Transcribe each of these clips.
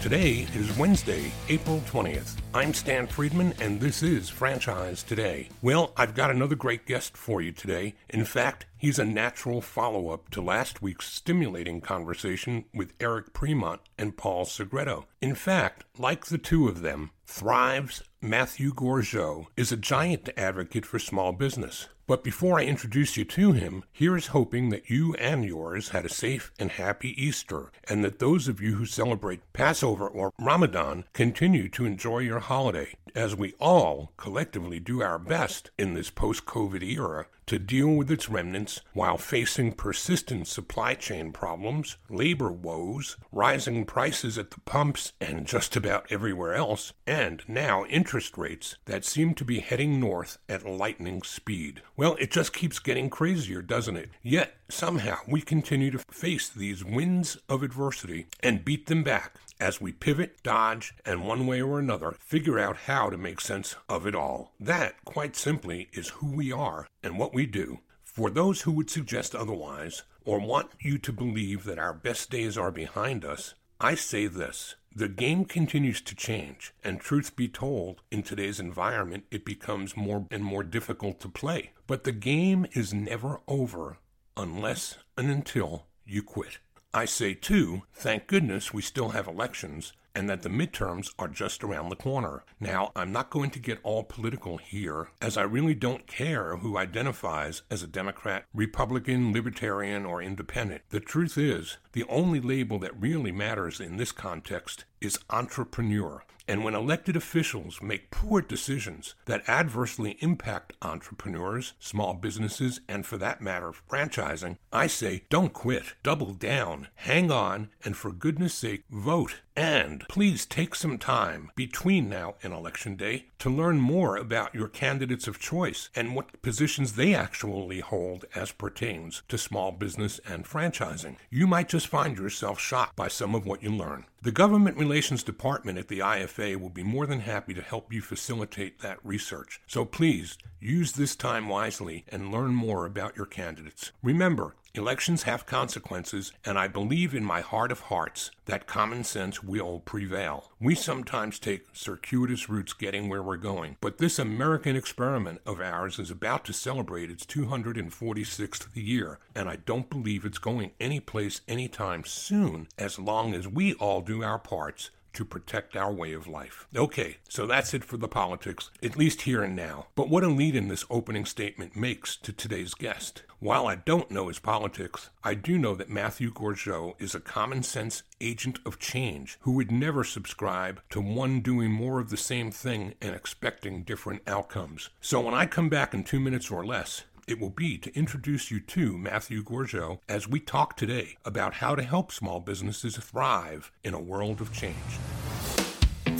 Today is Wednesday, April 20th. I'm Stan Friedman, and this is Franchise Today. Well, I've got another great guest for you today. In fact, he's a natural follow up to last week's stimulating conversation with Eric Premont and Paul Segreto. In fact, like the two of them, Thryv's Matthew Gourgeot is a giant advocate for small business. But before I introduce you to him, here is hoping that you and yours had a safe and happy Easter, and that those of you who celebrate Passover or Ramadan continue to enjoy your holiday, as we all collectively do our best in this post COVID era to deal with its remnants while facing persistent supply chain problems, labor woes, rising prices at the pumps and just about everywhere else, and now interest rates that seem to be heading north at lightning speed. Well, it just keeps getting crazier, doesn't it? Yet, somehow, we continue to face these winds of adversity and beat them back as we pivot, dodge, and one way or another figure out how to make sense of it all. That, quite simply, is who we are and what we do. For those who would suggest otherwise, or want you to believe that our best days are behind us, I say this. The game continues to change, and truth be told, in today's environment, it becomes more and more difficult to play. But the game is never over unless and until you quit. I say, too, thank goodness we still have elections and that the midterms are just around the corner. Now, I'm not going to get all political here, as I really don't care who identifies as a Democrat, Republican, Libertarian, or Independent. The truth is, the only label that really matters in this context is entrepreneur. And when elected officials make poor decisions that adversely impact entrepreneurs, small businesses, and for that matter, franchising, I say don't quit, double down, hang on, and for goodness sake, vote. And please take some time between now and Election Day to learn more about your candidates of choice and what positions they actually hold as pertains to small business and franchising. You might just find yourself shocked by some of what you learn. The Government Relations Department at the IFA will be more than happy to help you facilitate that research. So please use this time wisely and learn more about your candidates. Remember, Elections have consequences, and I believe in my heart of hearts that common sense will prevail. We sometimes take circuitous routes getting where we're going, but this American experiment of ours is about to celebrate its 246th year, and I don't believe it's going anyplace anytime soon as long as we all do our parts to protect our way of life. Okay, so that's it for the politics, at least here and now. But what a lead in this opening statement makes to today's guest. While I don't know his politics, I do know that Matthew Gourgeot is a common sense agent of change who would never subscribe to one doing more of the same thing and expecting different outcomes. So when I come back in two minutes or less, it will be to introduce you to Matthew Gourgeot as we talk today about how to help small businesses thrive in a world of change.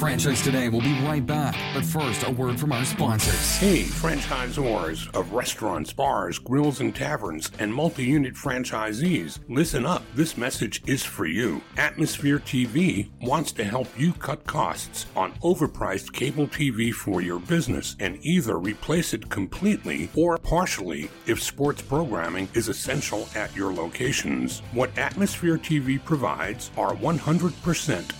Franchise Today will be right back, but first, a word from our sponsors. Hey, franchisors of restaurants, bars, grills, and taverns, and multi unit franchisees, listen up. This message is for you. Atmosphere TV wants to help you cut costs on overpriced cable TV for your business and either replace it completely or partially if sports programming is essential at your locations. What Atmosphere TV provides are 100%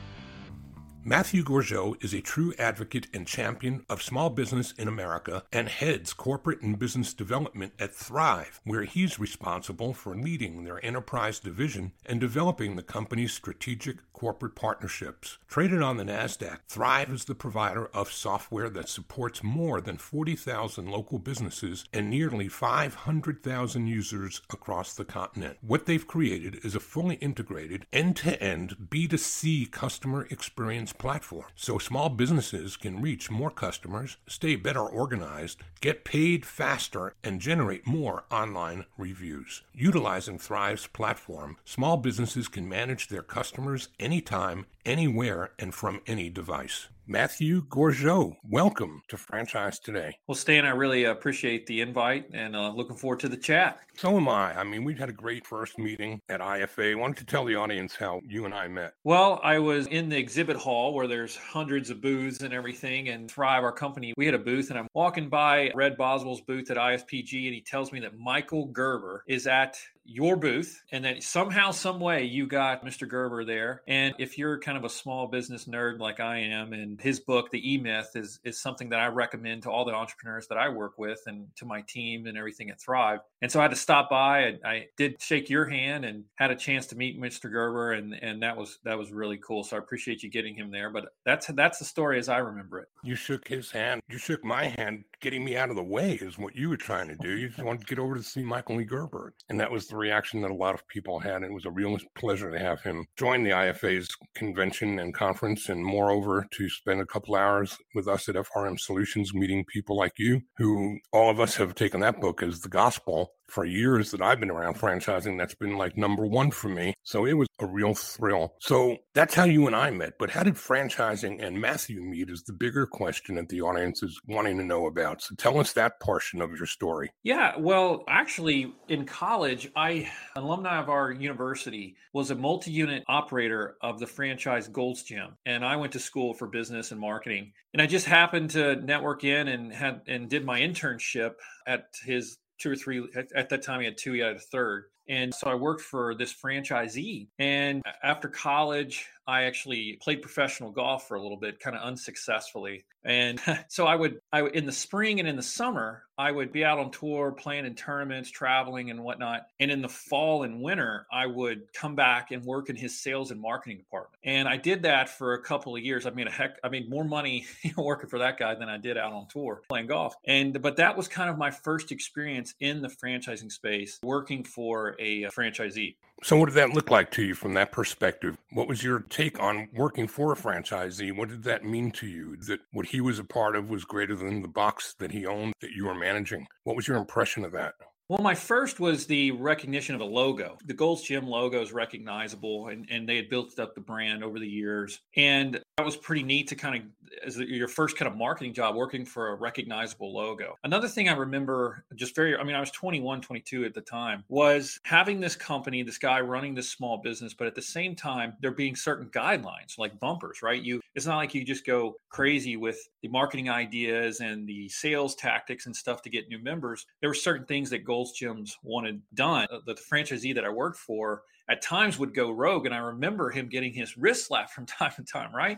Matthew Gourgeot is a true advocate and champion of small business in America and heads corporate and business development at Thryv, where he's responsible for leading their enterprise division and developing the company's strategic corporate partnerships. Traded on the NASDAQ, Thryv is the provider of software that supports more than 40,000 local businesses and nearly 500,000 users across the continent. What they've created is a fully integrated, end to end B2C customer experience platform so small businesses can reach more customers, stay better organized, get paid faster, and generate more online reviews. Utilizing Thryv's platform, small businesses can manage their customers anytime, anywhere, and from any device. Matthew Gourgeot, welcome to Franchise Today. Well, Stan, I really appreciate the invite and uh, looking forward to the chat. So am I. I mean, we've had a great first meeting at IFA. Why don't you tell the audience how you and I met? Well, I was in the exhibit hall where there's hundreds of booths and everything, and Thryv, our company, we had a booth, and I'm walking by Red Boswell's booth at IFPG, and he tells me that Michael Gerber is at your booth and that somehow some way you got mr gerber there. And if you're kind of a small business nerd like i am and his book the e-myth is is something that i recommend to all the entrepreneurs that i work with and to my team and everything at Thryv. And so i had to stop by and I did shake your hand and had a chance to meet mr gerber and and that was that was really cool. So i appreciate you getting him there but that's that's the story as i remember it. You shook his hand you shook my hand getting me out of the way is what you were trying to do. You just wanted to get over to see michael lee gerber and that was the reaction that a lot of people had. It was a real pleasure to have him join the IFA's convention and conference, and moreover, to spend a couple hours with us at FRM Solutions, meeting people like you, who all of us have taken that book as the gospel for years that I've been around franchising, that's been like number one for me. So it was a real thrill. So that's how you and I met. But how did franchising and Matthew meet is the bigger question that the audience is wanting to know about. So tell us that portion of your story. Yeah. Well, actually, in college, I, alumni of our university, was a multi unit operator of the franchise Gold's Gym. And I went to school for business and marketing. And I just happened to network in and had and did my internship at his two or three at, that time he had two he had a third. And so i worked for this franchisee. And after college I actually played professional golf for a little bit, kind of unsuccessfully. And so I would, I in the spring and in the summer, I would be out on tour, playing in tournaments, traveling and whatnot. And in the fall and winter, I would come back and work in his sales and marketing department. And I did that for a couple of years. I made a heck, I made more money working for that guy than I did out on tour playing golf. And but that was kind of my first experience in the franchising space, working for a franchisee. So, what did that look like to you from that perspective? What was your take on working for a franchisee? What did that mean to you? That what he was a part of was greater than the box that he owned that you were managing? What was your impression of that? Well, my first was the recognition of a logo. The Gold's Gym logo is recognizable, and, and they had built up the brand over the years. And that was pretty neat to kind of, as your first kind of marketing job, working for a recognizable logo. Another thing I remember just very, I mean, I was 21, 22 at the time, was having this company, this guy running this small business, but at the same time, there being certain guidelines like bumpers, right? You, it's not like you just go crazy with the marketing ideas and the sales tactics and stuff to get new members. There were certain things that Gold's Gyms wanted done. Uh, the, the franchisee that I worked for at times would go rogue, and I remember him getting his wrist slapped from time to time, right?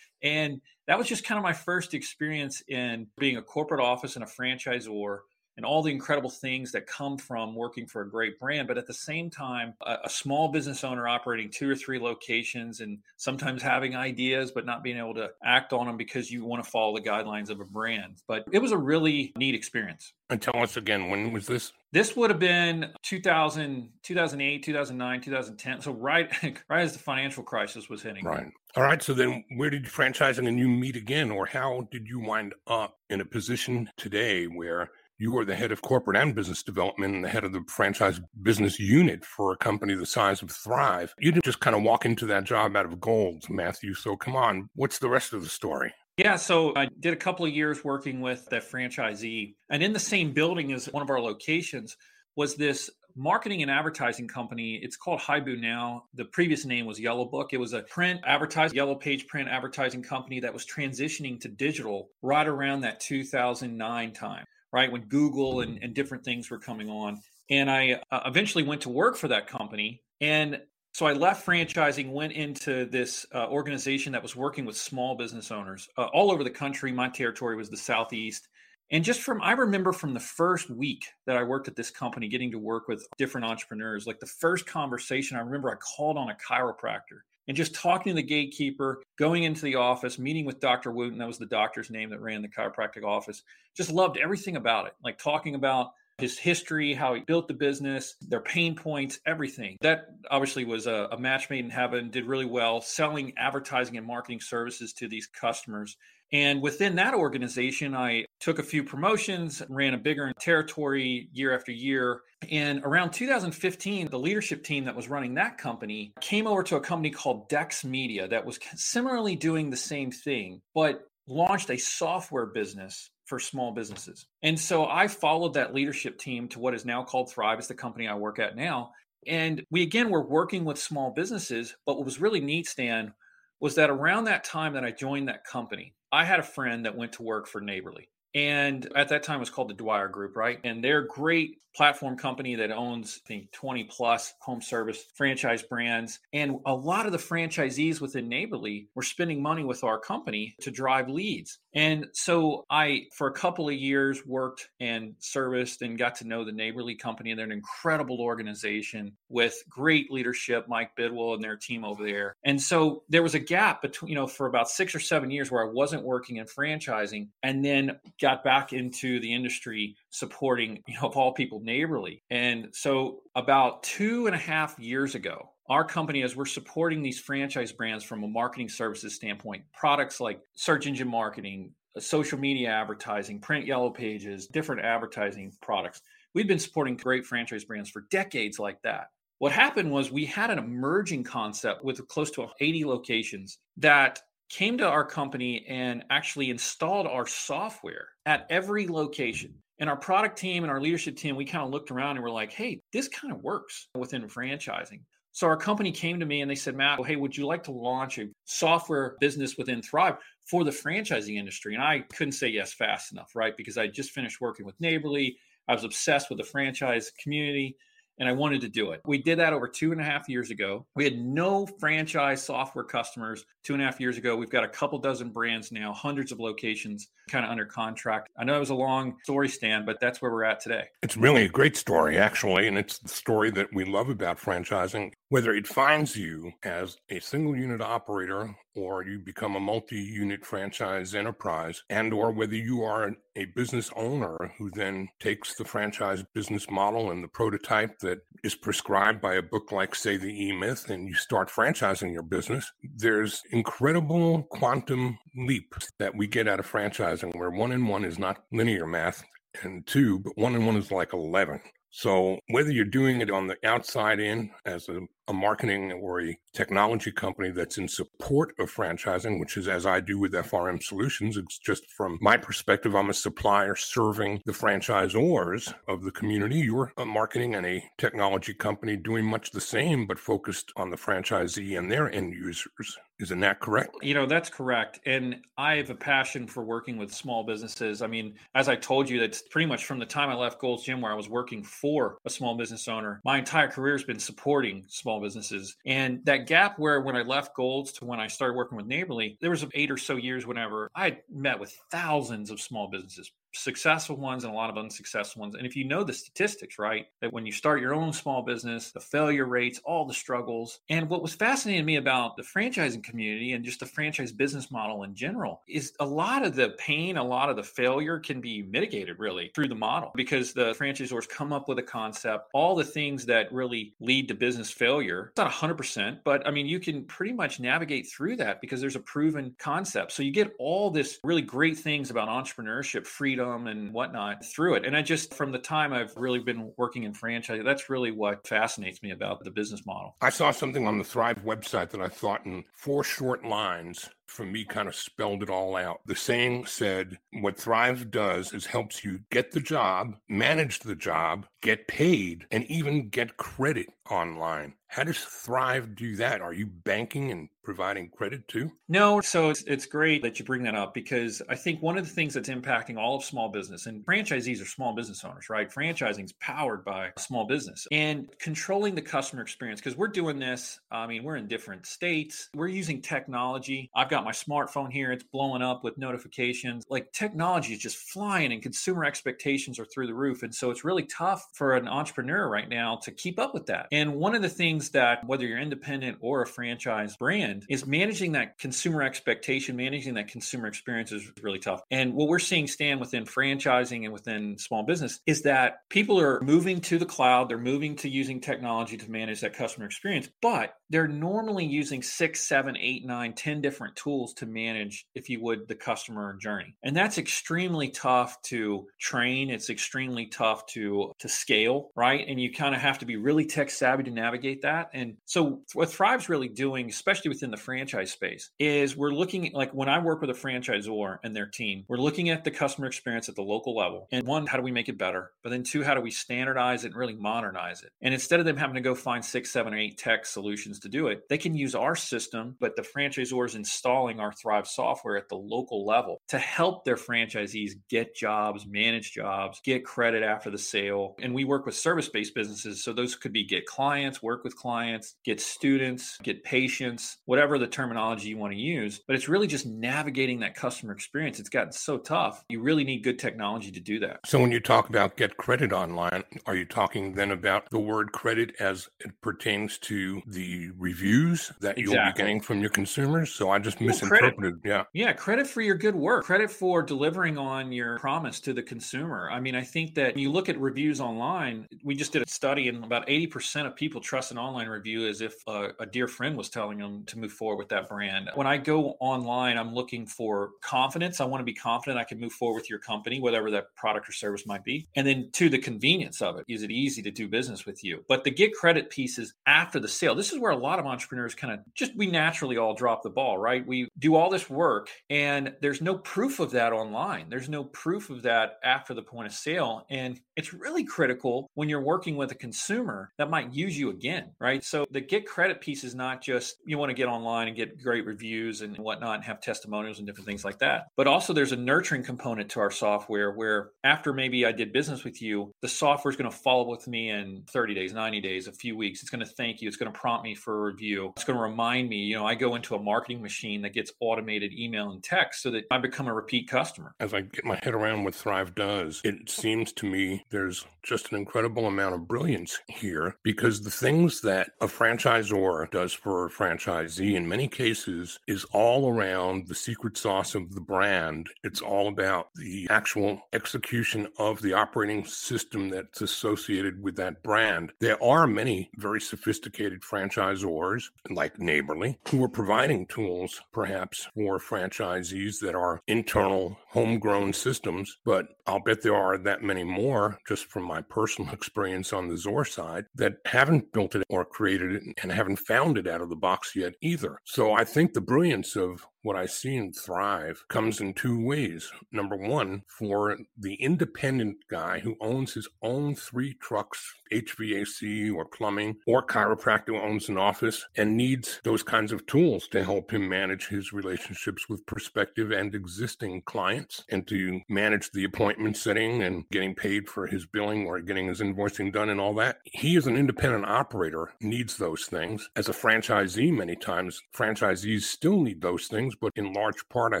And that was just kind of my first experience in being a corporate office and a franchisor and all the incredible things that come from working for a great brand. But at the same time, a, a, small business owner operating two or three locations and sometimes having ideas, but not being able to act on them because you want to follow the guidelines of a brand. But it was a really neat experience. And tell us again, when was this? This would have been 2000, 2008, 2009, 2010. So right, right as the financial crisis was hitting. Right. All right. So then where did franchising and you meet again? Or how did you wind up in a position today where you are the head of corporate and business development and the head of the franchise business unit for a company the size of Thryv. You didn't just kind of walk into that job out of gold, Matthew. So come on, what's the rest of the story? Yeah, so I did a couple of years working with that franchisee. And in the same building as one of our locations was this marketing and advertising company. It's called Hibu now. The previous name was Yellow Book. It was a print advertising, yellow page print advertising company that was transitioning to digital right around that 2009 time right? When Google and, and different things were coming on. And I uh, eventually went to work for that company. And so I left franchising, went into this uh, organization that was working with small business owners uh, all over the country. My territory was the Southeast. And just from, I remember from the first week that I worked at this company, getting to work with different entrepreneurs, like the first conversation, I remember I called on a chiropractor and just talking to the gatekeeper, going into the office, meeting with Dr. Wooten, that was the doctor's name that ran the chiropractic office, just loved everything about it, like talking about his history, how he built the business, their pain points, everything. That obviously was a, a, match made in heaven, did really well selling advertising and marketing services to these customers. And within that organization, I took a few promotions, ran a bigger territory year after year. And around 2015, the leadership team that was running that company came over to a company called Dex Media that was similarly doing the same thing, but launched a software business for small businesses. And so I followed that leadership team to what is now called Thryv, it's the company I work at now. And we again were working with small businesses, but what was really neat, Stan, was that around that time that I joined that company, I had a friend that went to work for Neighborly. And at that time, it was called the Dwyer Group, right? And they're great platform company that owns, I think, 20 plus home service franchise brands. And a lot of the franchisees within Neighborly were spending money with our company to drive leads. And so I, for a couple of years, worked and serviced and got to know the Neighborly company. And they're an incredible organization with great leadership, Mike Bidwell and their team over there. And so there was a gap between, you know, for about six or seven years where I wasn't working in franchising and then got back into the industry supporting, you know, of all people, Neighborly. And so about two and a half years ago, our company, as we're supporting these franchise brands from a marketing services standpoint, products like search engine marketing, uh, social media advertising, print yellow pages, different advertising products. We've been supporting great franchise brands for decades like that. What happened was we had an emerging concept with close to 80 locations that came to our company and actually installed our software at every location. And our product team and our leadership team, we kind of looked around and we're like, hey, this kind of works within franchising. So our company came to me and they said, Matt, hey, would you like to launch a software business within Thryv for the franchising industry? And I couldn't say yes fast enough, right? Because I just finished working with Neighborly. I was obsessed with the franchise community and I wanted to do it. We did that over two and a half years ago. We had no franchise software customers two and a half years ago. We've got a couple dozen brands now, hundreds of locations kind of under contract. I know it was a long story, Stan, but that's where we're at today. It's really a great story, actually. And it's the story that we love about franchising. Whether it finds you as a single unit operator or you become a multi-unit franchise enterprise and or whether you are a business owner who then takes the franchise business model and the prototype that is prescribed by a book like say the e-myth and you start franchising your business there's incredible quantum leaps that we get out of franchising where one and one is not linear math and two but one and one is like 11 so whether you're doing it on the outside in as a, a, marketing or a technology company that's in support of franchising, which is as I do with FRM Solutions, it's just from my perspective, I'm a supplier serving the franchisors of the community. You're a marketing and a technology company doing much the same, but focused on the franchisee and their end users. Isn't that correct? You know, that's correct. And I have a passion for working with small businesses. I mean, as I told you, that's pretty much from the time I left Gold's Gym, where I was working for a small business owner. My entire career has been supporting small businesses. And that gap where when I left Gold's to when I started working with Neighborly, there was eight or so years whenever I met with thousands of small businesses, successful ones and a lot of unsuccessful ones. And if you know the statistics, right, that when you start your own small business, the failure rates, all the struggles. And what was fascinating to me about the franchising community and just the franchise business model in general is a lot of the pain, a lot of the failure can be mitigated really through the model because the franchisors come up with a concept, all the things that really lead to business failure. It's not 100%, but I mean, you can pretty much navigate through that because there's a proven concept. So you get all this really great things about entrepreneurship, freedom and whatnot through it. And I just, from the time I've really been working in franchise, that's really what fascinates me about the business model. I saw something on the Thryv website that I thought in four short lines for me kind of spelled it all out. The saying said, What Thryv does is helps you get the job, manage the job, get paid, and even get credit online. How does Thryv do that? Are you banking and providing credit too? No. So it's, it's great that you bring that up because I think one of the things that's impacting all of small business and franchisees are small business owners, right? Franchising is powered by small business and controlling the customer experience because we're doing this. I mean, we're in different states, we're using technology. I've got got my smartphone here, it's blowing up with notifications. Like technology is just flying and consumer expectations are through the roof. And so it's really tough for an entrepreneur right now to keep up with that. And one of the things that, whether you're independent or a franchise brand, is managing that consumer expectation, managing that consumer experience is really tough. And what we're seeing, Stan within franchising and within small business is that people are moving to the cloud, they're moving to using technology to manage that customer experience, but they're normally using six, seven, eight, nine, ten different tools to manage, if you would, the customer journey. And that's extremely tough to train. It's extremely tough to to scale, right? And you kind of have to be really tech savvy to navigate that. And so what Thryv's really doing, especially within the franchise space, is we're looking at like when I work with a franchisor and their team, we're looking at the customer experience at the local level. And one, how do we make it better? But then two, how do we standardize it and really modernize it? And instead of them having to go find six, seven, or eight tech solutions to do it, they can use our system, but the franchisors install installing our Thryv software at the local level to help their franchisees get jobs, manage jobs, get credit after the sale. And we work with service based businesses. So those could be get clients, work with clients, get students, get patients, whatever the terminology you want to use. But it's really just navigating that customer experience. It's gotten so tough. You really need good technology to do that. So when you talk about get credit online, are you talking then about the word credit as it pertains to the reviews that you'll be getting from your consumers? So I just misinterpreted. Credit. Yeah. Yeah. Credit for your good work. Credit for delivering on your promise to the consumer. I mean, I think that when you look at reviews online, we just did a study and about 80% of people trust an online review as if a, a dear friend was telling them to move forward with that brand. When I go online, I'm looking for confidence. I want to be confident I can move forward with your company, whatever that product or service might be. And then to the convenience of it. Is it easy to do business with you? But the get credit piece is after the sale. This is where a lot of entrepreneurs kind of just we naturally all drop the ball, right? We we do all this work and there's no proof of that online. There's no proof of that after the point of sale. And it's really critical when you're working with a consumer that might use you again, right? So the get credit piece is not just you want to get online and get great reviews and whatnot and have testimonials and different things like that. But also there's a nurturing component to our software where after maybe I did business with you, the software is going to follow with me in 30 days, 90 days, a few weeks. It's going to thank you. It's going to prompt me for a review. It's going to remind me, you know, I go into a marketing machine that gets automated email and text so that I become a repeat customer. As I get my head around what Thryv does, it seems to me there's just an incredible amount of brilliance here because the things that a franchisor does for a franchisee in many cases is all around the secret sauce of the brand. It's all about the actual execution of the operating system that's associated with that brand. There are many very sophisticated franchisors like Neighborly who are providing tools perhaps for franchisees that are internal homegrown systems, but I'll bet there are that many more, just from my personal experience on the Zor side, that haven't built it or created it and haven't found it out of the box yet either. So I think the brilliance of what I see in Thryv comes in two ways. Number one, for the independent guy who owns his own three trucks, HVAC or plumbing, or chiropractor who owns an office and needs those kinds of tools to help him manage his relationships with prospective and existing clients and to manage the appointment setting and getting paid for his billing or getting his invoicing done and all that. He, as an independent operator, needs those things. As a franchisee, many times franchisees still need those things but in large part, I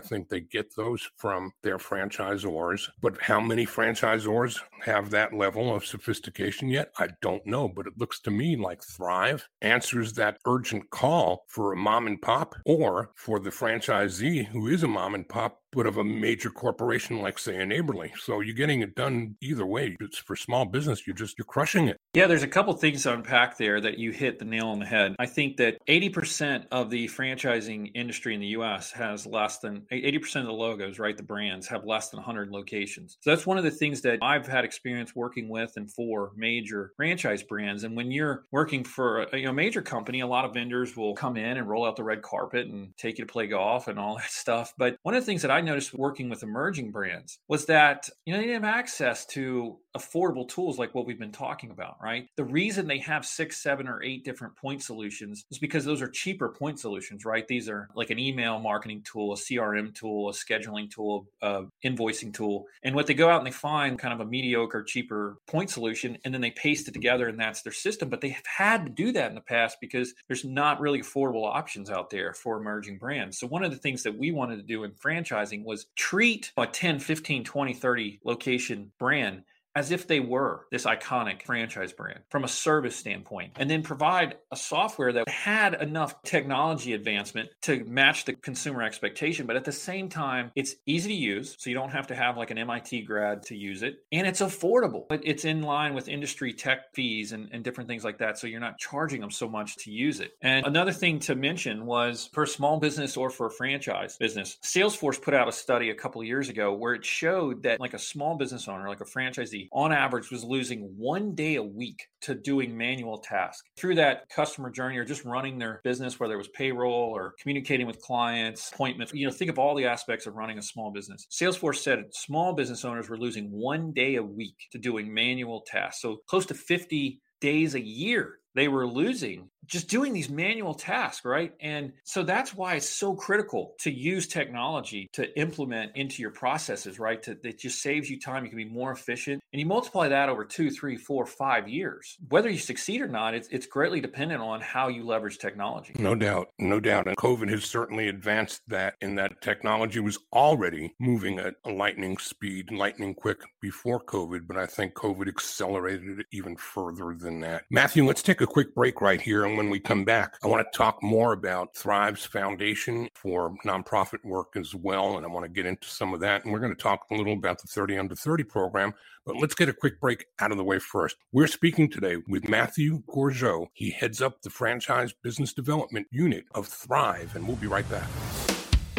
think they get those from their franchisors. But how many franchisors have that level of sophistication yet? I don't know, but it looks to me like Thryv answers that urgent call for a mom and pop or for the franchisee who is a mom and pop but of a major corporation like say a neighborly. So you're getting it done either way. It's for small business. You're just you're crushing it yeah there's a couple things to unpack there that you hit the nail on the head. I think that 80% of the franchising industry in the us has less than 80% of the logos right the brands have less than 100 locations. So that's one of the things that i've had experience working with and for major franchise brands. And when you're working for a you know, major company a lot of vendors will come in and roll out the red carpet and take you to play golf and all that stuff. But one of the things that i noticed working with emerging brands was that you know they didn't have access to affordable tools like what we've been talking about, right? The reason they have six, seven, or eight different point solutions is because those are cheaper point solutions, right? These are like an email marketing tool, a CRM tool, a scheduling tool, a invoicing tool. And what they go out and they find kind of a mediocre, cheaper point solution, and then they paste it together and that's their system. But they have had to do that in the past because there's not really affordable options out there for emerging brands. So one of the things that we wanted to do in franchising was treat a 10, 15, 20, 30 location brand as if they were this iconic franchise brand from a service standpoint, and then provide a software that had enough technology advancement to match the consumer expectation. But at the same time, it's easy to use. So you don't have to have like an MIT grad to use it. And it's affordable. But it's in line with industry tech fees and, and different things like that. So you're not charging them so much to use it. And another thing to mention was for a small business or for a franchise business, Salesforce put out a study a couple years ago where it showed that like a small business owner, like a franchisee, on average was losing one day a week to doing manual tasks. Through that customer journey or just running their business, whether it was payroll or communicating with clients, appointments, you know, think of all the aspects of running a small business. Salesforce said small business owners were losing one day a week to doing manual tasks. So close to 50 days a year they were losing just doing these manual tasks, right? And so that's why it's so critical to use technology to implement into your processes, right? To, it just saves you time. You can be more efficient. And you multiply that over two, three, four, five years. Whether you succeed or not, it's, it's greatly dependent on how you leverage technology. No doubt. No doubt. And COVID has certainly advanced that in that technology was already moving at a lightning speed, lightning quick before COVID. But I think COVID accelerated it even further than that. Matthew, let's take a quick break right here. And when we come back, I want to talk more about Thryv's foundation for nonprofit work as well. And I want to get into some of that. And we're going to talk a little about the 30 under 30 program. But let's get a quick break out of the way first. We're speaking today with Matthew Gourgeot. He heads up the franchise business development unit of Thryv, and we'll be right back.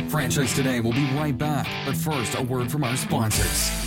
Franchise Today will be right back. But first, a word from our sponsors.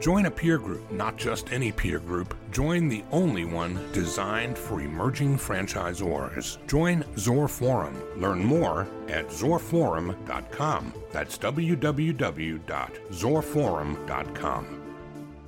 Join a peer group, not just any peer group. Join the only one designed for emerging franchisors. Join and Zorforum. Learn more at zorforum.com. That's www.zorforum.com.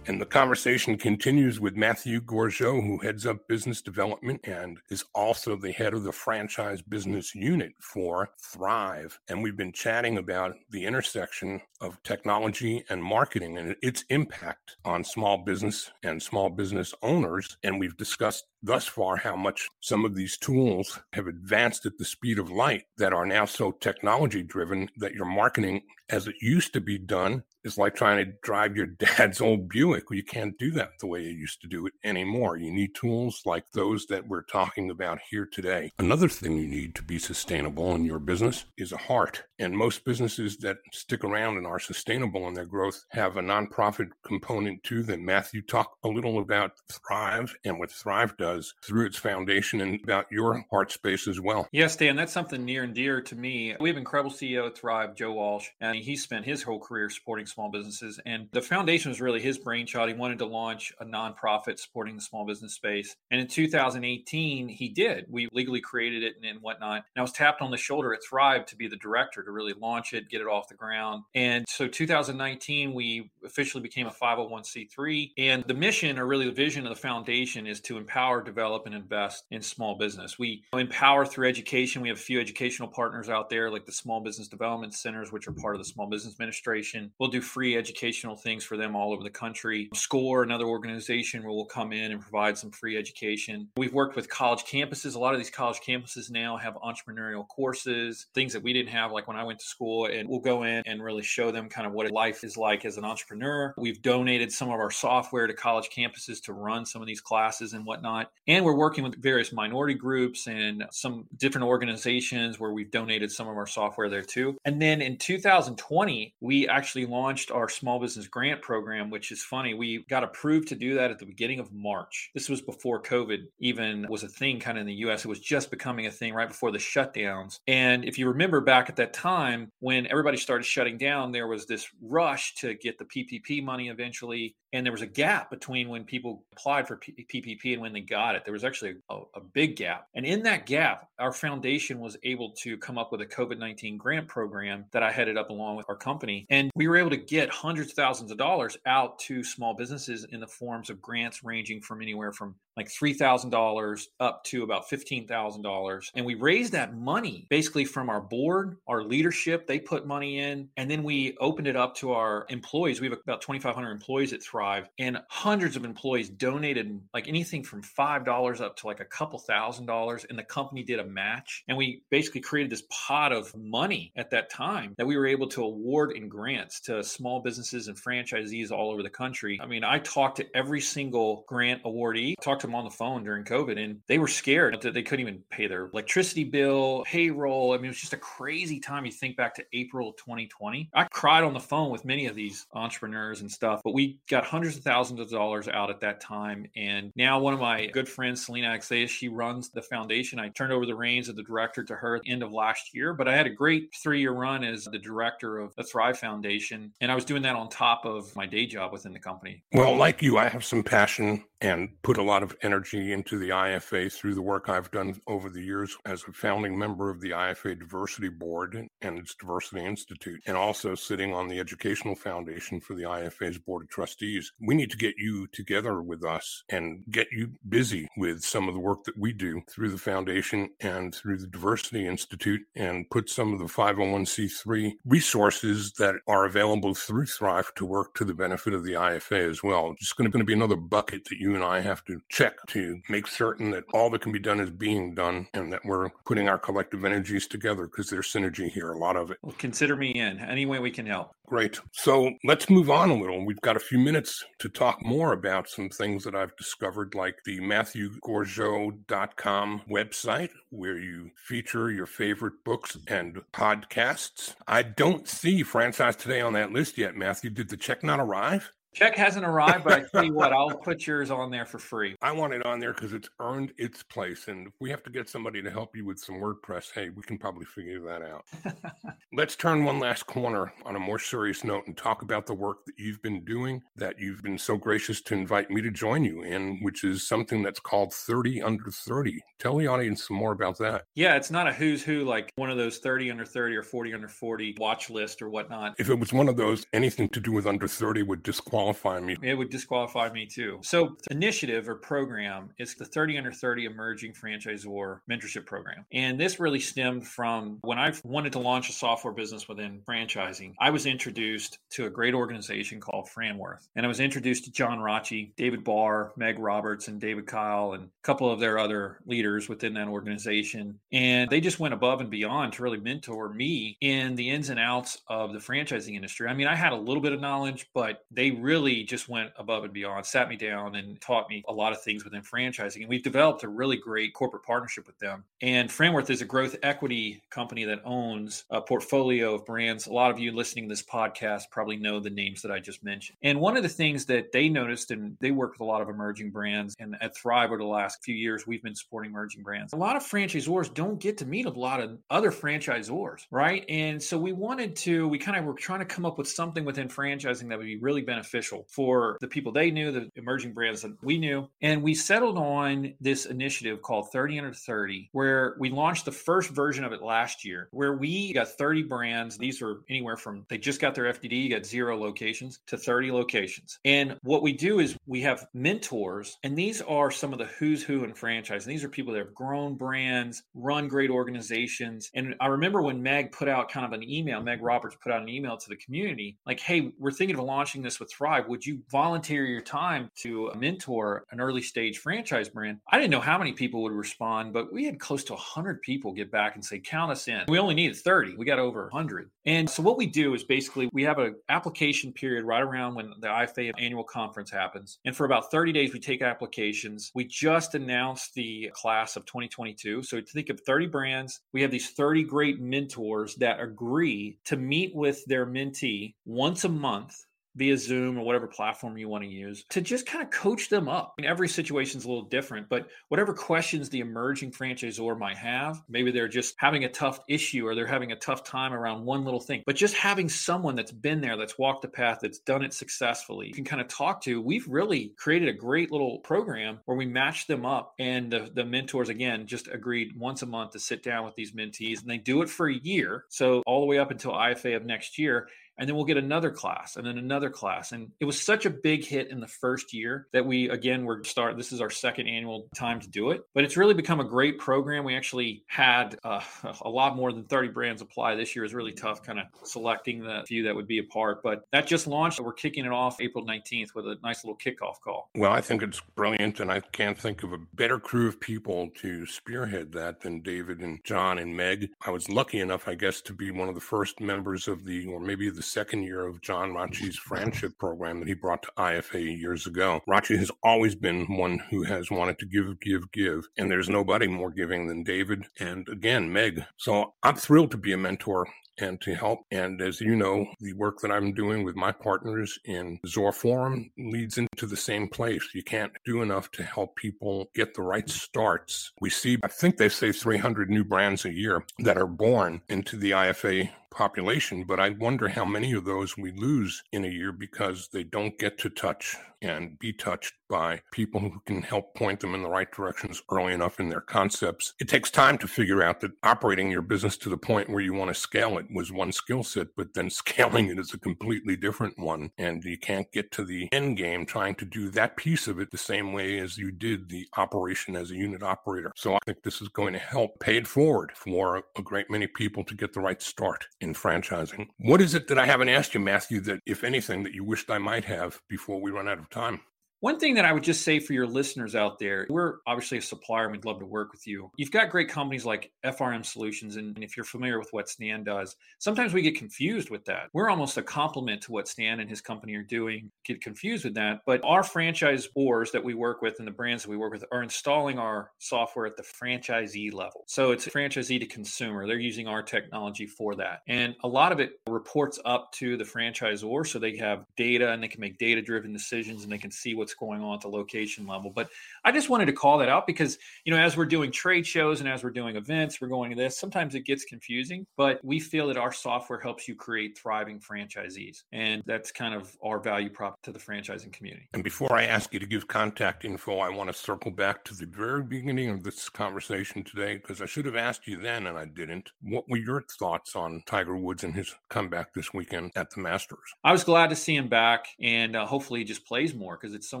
And the conversation continues with Matthew Gourgeot, who heads up business development and is also the head of the franchise business unit for Thryv. And we've been chatting about the intersection of technology and marketing and its impact on small business and small business owners. And we've discussed thus far how much some of these tools have advanced at the speed of light that are now so technology driven that your marketing as it used to be done is like trying to drive your dad's old Buick. You can't do that the way you used to do it anymore. You need tools like those that we're talking about here today. Another thing you need to be sustainable in your business is a heart. And most businesses that stick around and are sustainable in their growth have a nonprofit component to them. Matthew, talk a little about Thryv and what Thryv does through its foundation and about your heart space as well. Yes, Dan, that's something near and dear to me. We have incredible CEO at Thryv, Joe Walsh, and he spent his whole career supporting small businesses. And the foundation was really his brainchild. He wanted to launch a nonprofit supporting the small business space. And in 2018, he did. We legally created it and, and whatnot. And I was tapped on the shoulder at Thryv to be the director really launch it, get it off the ground. And so 2019, we officially became a 501c3. And the mission, or really the vision of the foundation, is to empower, develop, and invest in small business. We empower through education. We have a few educational partners out there, like the Small Business Development Centers, which are part of the Small Business Administration. We'll do free educational things for them all over the country. SCORE, another organization where we'll come in and provide some free education. We've worked with college campuses. A lot of these college campuses now have entrepreneurial courses, things that we didn't have, like when I went to school, and we'll go in and really show them kind of what life is like as an entrepreneur. We've donated some of our software to college campuses to run some of these classes and whatnot. And we're working with various minority groups and some different organizations where we've donated some of our software there too. And then in 2020, we actually launched our small business grant program, which is funny. We got approved to do that at the beginning of March. This was before COVID even was a thing kind of in the US. It was just becoming a thing right before the shutdowns. And if you remember back at that time, when everybody started shutting down, there was this rush to get the PPP money eventually. And there was a gap between when people applied for PPP and when they got it. There was actually a, a big gap. And in that gap, our foundation was able to come up with a COVID 19 grant program that I headed up along with our company. And we were able to get hundreds of thousands of dollars out to small businesses in the forms of grants ranging from anywhere from like $3,000 up to about $15,000. And we raised that money basically from our board, our leadership. They put money in, and then we opened it up to our employees. We have about 2,500 employees at Thryv, and hundreds of employees donated like anything from $5 up to like a couple thousand dollars. And the company did a match. And we basically created this pot of money at that time that we were able to award in grants to small businesses and franchisees all over the country. I mean, I talked to every single grant awardee, talked to them on the phone during COVID, and they were scared that they couldn't even pay their electricity bill, payroll. I mean, it was just a crazy time. You think back to April 2020. I cried on the phone with many of these entrepreneurs and stuff, but we got hundreds of thousands of dollars out at that time. And now one of my good friends, Selena Axeas, she runs the foundation. I turned over the reins of the director to her at the end of last year, but I had a great three year run as the director of the Thryv Foundation. And I was doing that on top of my day job within the company. Well, like you, I have some passion and put a lot of energy into the IFA through the work I've done over the years as a founding member of the IFA Diversity Board and its Diversity Institute, and also sitting on the Educational Foundation for the IFA's Board of Trustees. We need to get you together with us and get you busy with some of the work that we do through the foundation and through the Diversity Institute and put some of the 501c3 resources that are available through Thryv to work to the benefit of the IFA as well. It's going to be another bucket that you and I have to check to make certain that all that can be done is being done and that we're putting our collective energies together because there's synergy here, a lot of it. Well, consider me in any way we can help. Great. So let's move on a little. We've got a few minutes to talk more about some things that I've discovered, like the MatthewGourgeot.com website, where you feature your favorite books and podcasts. I don't see Franchise Today on that list yet, Matthew. Did the check not arrive? Check hasn't arrived, but I tell you what, I'll put yours on there for free. I want it on there because it's earned its place. And if we have to get somebody to help you with some WordPress, hey, we can probably figure that out. Let's turn one last corner on a more serious note and talk about the work that you've been doing that you've been so gracious to invite me to join you in, which is something that's called 30 Under 30. Tell the audience some more about that. Yeah, it's not a who's who like one of those 30 under 30 or 40 under 40 watch list or whatnot. If it was one of those, anything to do with under 30 would disqualify me. It would disqualify me too. So, initiative or program is the 30 under 30 emerging franchisor mentorship program. And this really stemmed from when I wanted to launch a software business within franchising. I was introduced to a great organization called Franworth. And I was introduced to John Rotche, David Barr, Meg Roberts, and David Kyle, and a couple of their other leaders within that organization. And they just went above and beyond to really mentor me in the ins and outs of the franchising industry. I mean, I had a little bit of knowledge, but they really just went above and beyond, sat me down and taught me a lot of things within franchising. And we've developed a really great corporate partnership with them. And Franworth is a growth equity company that owns a portfolio of brands. A lot of you listening to this podcast probably know the names that I just mentioned. And one of the things that they noticed, and they work with a lot of emerging brands, and at Thryv over the last few years, we've been supporting emerging brands. A lot of franchisors don't get to meet a lot of other franchisors, right? And so we wanted to, we kind of were trying to come up with something within franchising that would be really beneficial for the people they knew, the emerging brands that we knew. And we settled on this initiative called 30 under 30, where we launched the first version of it last year, where we got 30 brands. These are anywhere from they just got their FDD, you got zero locations to 30 locations. And what we do is we have mentors, and these are some of the who's who in franchise. And these are people that have grown brands, run great organizations. And I remember when Meg put out kind of an email, Meg Roberts put out an email to the community like, hey, we're thinking of launching this with Thryv. Would you volunteer your time to uh, mentor an early stage franchise brand? I didn't know how many people would respond, but we had close to 100 people get back and say, count us in. We only needed 30. We got over 100. And so what we do is basically we have an application period right around when the IFA annual conference happens. And for about 30 days, we take applications. We just announced the class of 2022. So think of 30 brands. We have these 30 great mentors that agree to meet with their mentee once a month via Zoom or whatever platform you want to use to just kind of coach them up. I mean, every situation is a little different, but whatever questions the emerging franchisor might have, maybe they're just having a tough issue or they're having a tough time around one little thing, but just having someone that's been there, that's walked the path, that's done it successfully, you can kind of talk to. We've really created a great little program where we match them up and the, the mentors, again, just agreed once a month to sit down with these mentees and they do it for a year. So all the way up until IFA of next year and then we'll get another class and then another class. And it was such a big hit in the first year that we again we're start this is our second annual time to do it but it's really become a great program. We actually had uh, a lot more than 30 brands apply this year. Is really tough kind of selecting the few that would be a part but that just launched. We're kicking it off april 19th with a nice little kickoff call. Well i think it's brilliant and i can't think of a better crew of people to spearhead that than david and john and meg. I was lucky enough i guess to be one of the first members of the or maybe the the second year of John Rotche's friendship program that he brought to IFA years ago. Rotche has always been one who has wanted to give, give, give, and there's nobody more giving than David and again, Meg. So I'm thrilled to be a mentor and to help. And as you know, the work that I'm doing with my partners in Zor Forum leads into the same place. You can't do enough to help people get the right starts. We see, I think they say 300 new brands a year that are born into the IFA population, but I wonder how many of those we lose in a year because they don't get to touch and be touched by people who can help point them in the right directions early enough in their concepts. It takes time to figure out that operating your business to the point where you want to scale it was one skill set, but then scaling it is a completely different one. And you can't get to the end game trying to do that piece of it the same way as you did the operation as a unit operator. So I think this is going to help pay it forward for a great many people to get the right start in franchising. What is it that I haven't asked you, Matthew, that if anything, that you wished I might have before we run out of time? One thing that I would just say for your listeners out there, we're obviously a supplier and we'd love to work with you. You've got great companies like FRM Solutions. And if you're familiar with what Stan does, sometimes we get confused with that. We're almost a complement to what Stan and his company are doing, get confused with that. But our franchise boards that we work with and the brands that we work with are installing our software at the franchisee level. So it's franchisee to consumer. They're using our technology for that. And a lot of it reports up to the franchisor so they have data and they can make data driven decisions and they can see what's what's going on at the location level. But I just wanted to call that out because, you know, as we're doing trade shows and as we're doing events, we're going to this, sometimes it gets confusing, but we feel that our software helps you create thriving franchisees. And that's kind of our value prop to the franchising community. And before I ask you to give contact info, I want to circle back to the very beginning of this conversation today because I should have asked you then and I didn't. What were your thoughts on Tiger Woods and his comeback this weekend at the Masters? I was glad to see him back and uh, hopefully he just plays more because it's so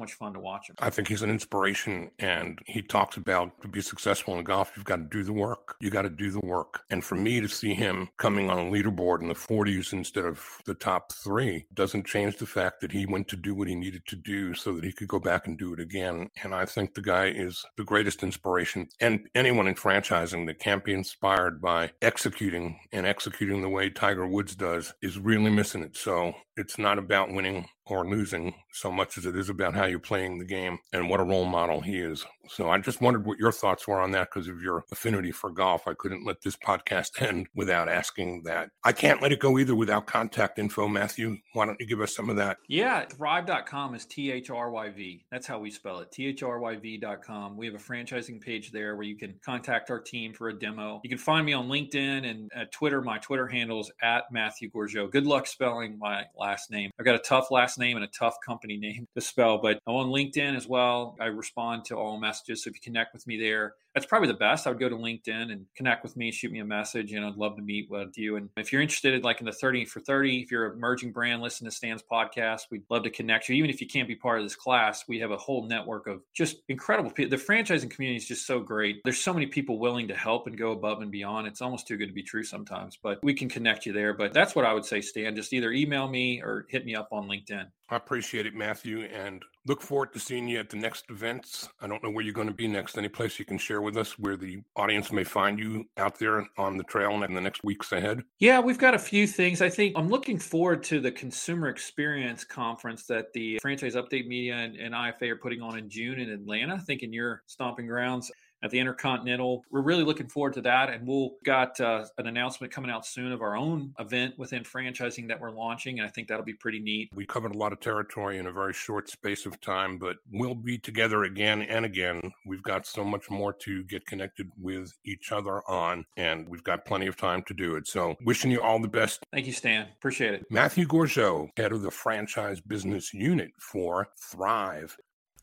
much fun to watch him. I think he's an inspiration, and he talks about to be successful in golf, you've got to do the work. You got to do the work. And for me to see him coming on a leaderboard in the 40s instead of the top three doesn't change the fact that he went to do what he needed to do so that he could go back and do it again. And I think the guy is the greatest inspiration. And anyone in franchising that can't be inspired by executing and executing the way Tiger Woods does is really missing it. So it's not about winning or losing so much as it is about how you're playing the game and what a role model he is. So I just wondered what your thoughts were on that because of your affinity for golf. I couldn't let this podcast end without asking that. I can't let it go either without contact info. Matthew, why don't you give us some of that? Yeah, thryv.com is T H R Y V. That's how we spell it. T H R Y V.com. We have a franchising page there where you can contact our team for a demo. You can find me on LinkedIn and at Twitter. My Twitter handle is at Matthew Gourgeot. Good luck spelling my last name. I've got a tough last name and a tough company name to spell, but I'm on LinkedIn as well. I respond to all messages. Just so if you connect with me there, that's probably the best. I would go to LinkedIn and connect with me, shoot me a message, and I'd love to meet with you. And if you're interested, in, like in the 30 for 30, if you're an emerging brand, listen to Stan's podcast. We'd love to connect you. Even if you can't be part of this class, we have a whole network of just incredible people. The franchising community is just so great. There's so many people willing to help and go above and beyond. It's almost too good to be true sometimes, but we can connect you there. But that's what I would say, Stan. Just either email me or hit me up on LinkedIn. I appreciate it, Matthew, and look forward to seeing you at the next events. I don't know where you're going to be next. Any place you can share with us where the audience may find you out there on the trail in the next weeks ahead? Yeah, we've got a few things. I think I'm looking forward to the consumer experience conference that the Franchise Update Media and, and IFA are putting on in June in Atlanta. I think in your stomping grounds at the Intercontinental. We're really looking forward to that, and we'll got uh, an announcement coming out soon of our own event within franchising that we're launching, and I think that'll be pretty neat. We covered a lot of territory in a very short space of time, but we'll be together again and again. We've got so much more to get connected with each other on, and we've got plenty of time to do it. So, wishing you all the best. Thank you, Stan. Appreciate it. Matthew Gourgeot, head of the franchise business unit for Thryv.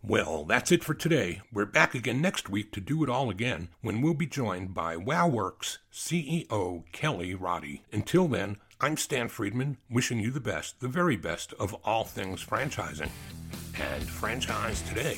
Well, that's it for today. We're back again next week to do it all again when we'll be joined by WOWorks CEO Kelly Roddy. Until then, I'm Stan Friedman, wishing you the best, the very best of all things franchising. And Franchise Today